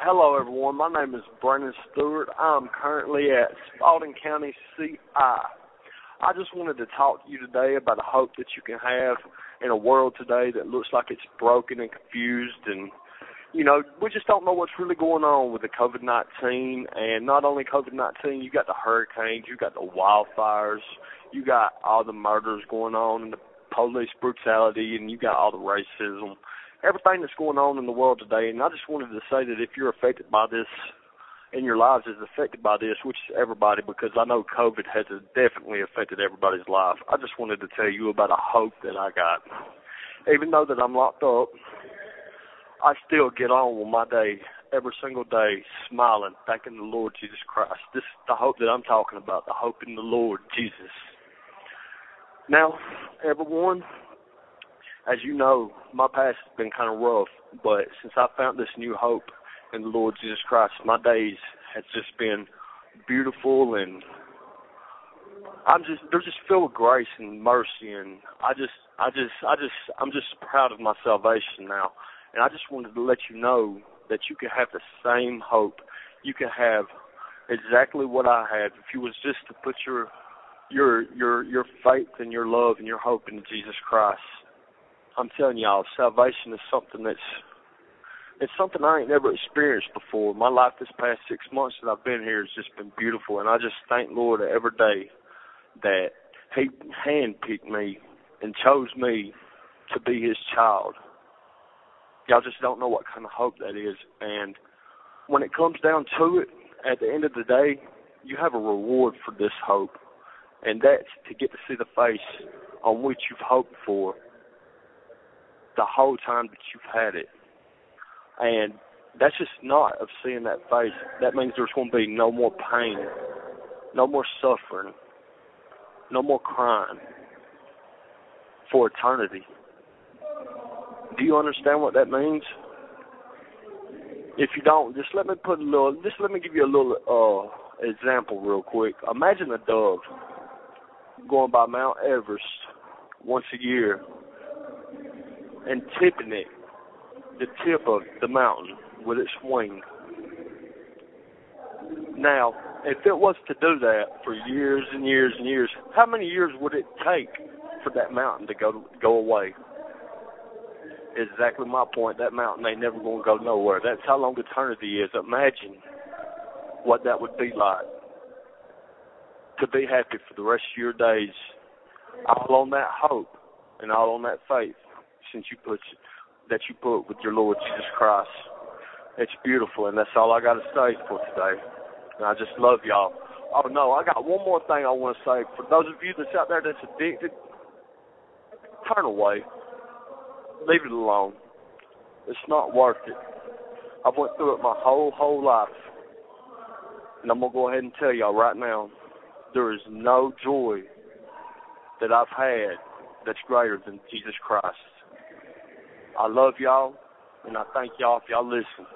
Hello, everyone. My name is Brandon Stewart. I'm currently at Spalding County CI. I just wanted to talk to you today about a hope that you can have in a world today that looks like it's broken and confused and you know, we just don't know what's really going on with the COVID 19. And not only COVID 19, you got the hurricanes, you got the wildfires, you got all the murders going on, and the police brutality, and you got all the racism. Everything that's going on in the world today. And I just wanted to say that if you're affected by this, in your lives is affected by this, which is everybody, because I know COVID has definitely affected everybody's life. I just wanted to tell you about a hope that I got. Even though that I'm locked up, I still get on with my day every single day, smiling, thanking the Lord Jesus Christ. This is the hope that I'm talking about, the hope in the Lord Jesus. Now, everyone, as you know, my past has been kind of rough, but since I found this new hope in the Lord Jesus Christ, my days have just been beautiful and I'm just they're just filled with grace and mercy and I just I just I just I'm just proud of my salvation now. And I just wanted to let you know that you can have the same hope. You can have exactly what I had if you was just to put your your your your faith and your love and your hope in Jesus Christ. I'm telling y'all, salvation is something that's it's something I ain't never experienced before. My life this past six months that I've been here has just been beautiful, and I just thank Lord every day that He handpicked me and chose me to be His child y'all just don't know what kind of hope that is. And when it comes down to it, at the end of the day, you have a reward for this hope, and that's to get to see the face on which you've hoped for the whole time that you've had it. And that's just not of seeing that face. That means there's going to be no more pain, no more suffering, no more crying for eternity. Do you understand what that means? If you don't, just let me put a little. Just let me give you a little uh, example real quick. Imagine a dove going by Mount Everest once a year and tipping it, the tip of the mountain with its wing. Now, if it was to do that for years and years and years, how many years would it take for that mountain to go go away? exactly my point. That mountain ain't never going to go nowhere. That's how long eternity is. Imagine what that would be like to be happy for the rest of your days, all on that hope and all on that faith, since you put that you put with your Lord Jesus Christ. It's beautiful, and that's all I got to say for today. And I just love y'all. Oh no, I got one more thing I want to say. For those of you that's out there that's addicted, turn away leave it alone. It's not worth it. I've went through it my whole whole life, and I'm gonna go ahead and tell y'all right now, there is no joy that I've had that's greater than Jesus Christ. I love y'all, and I thank y'all if y'all listen.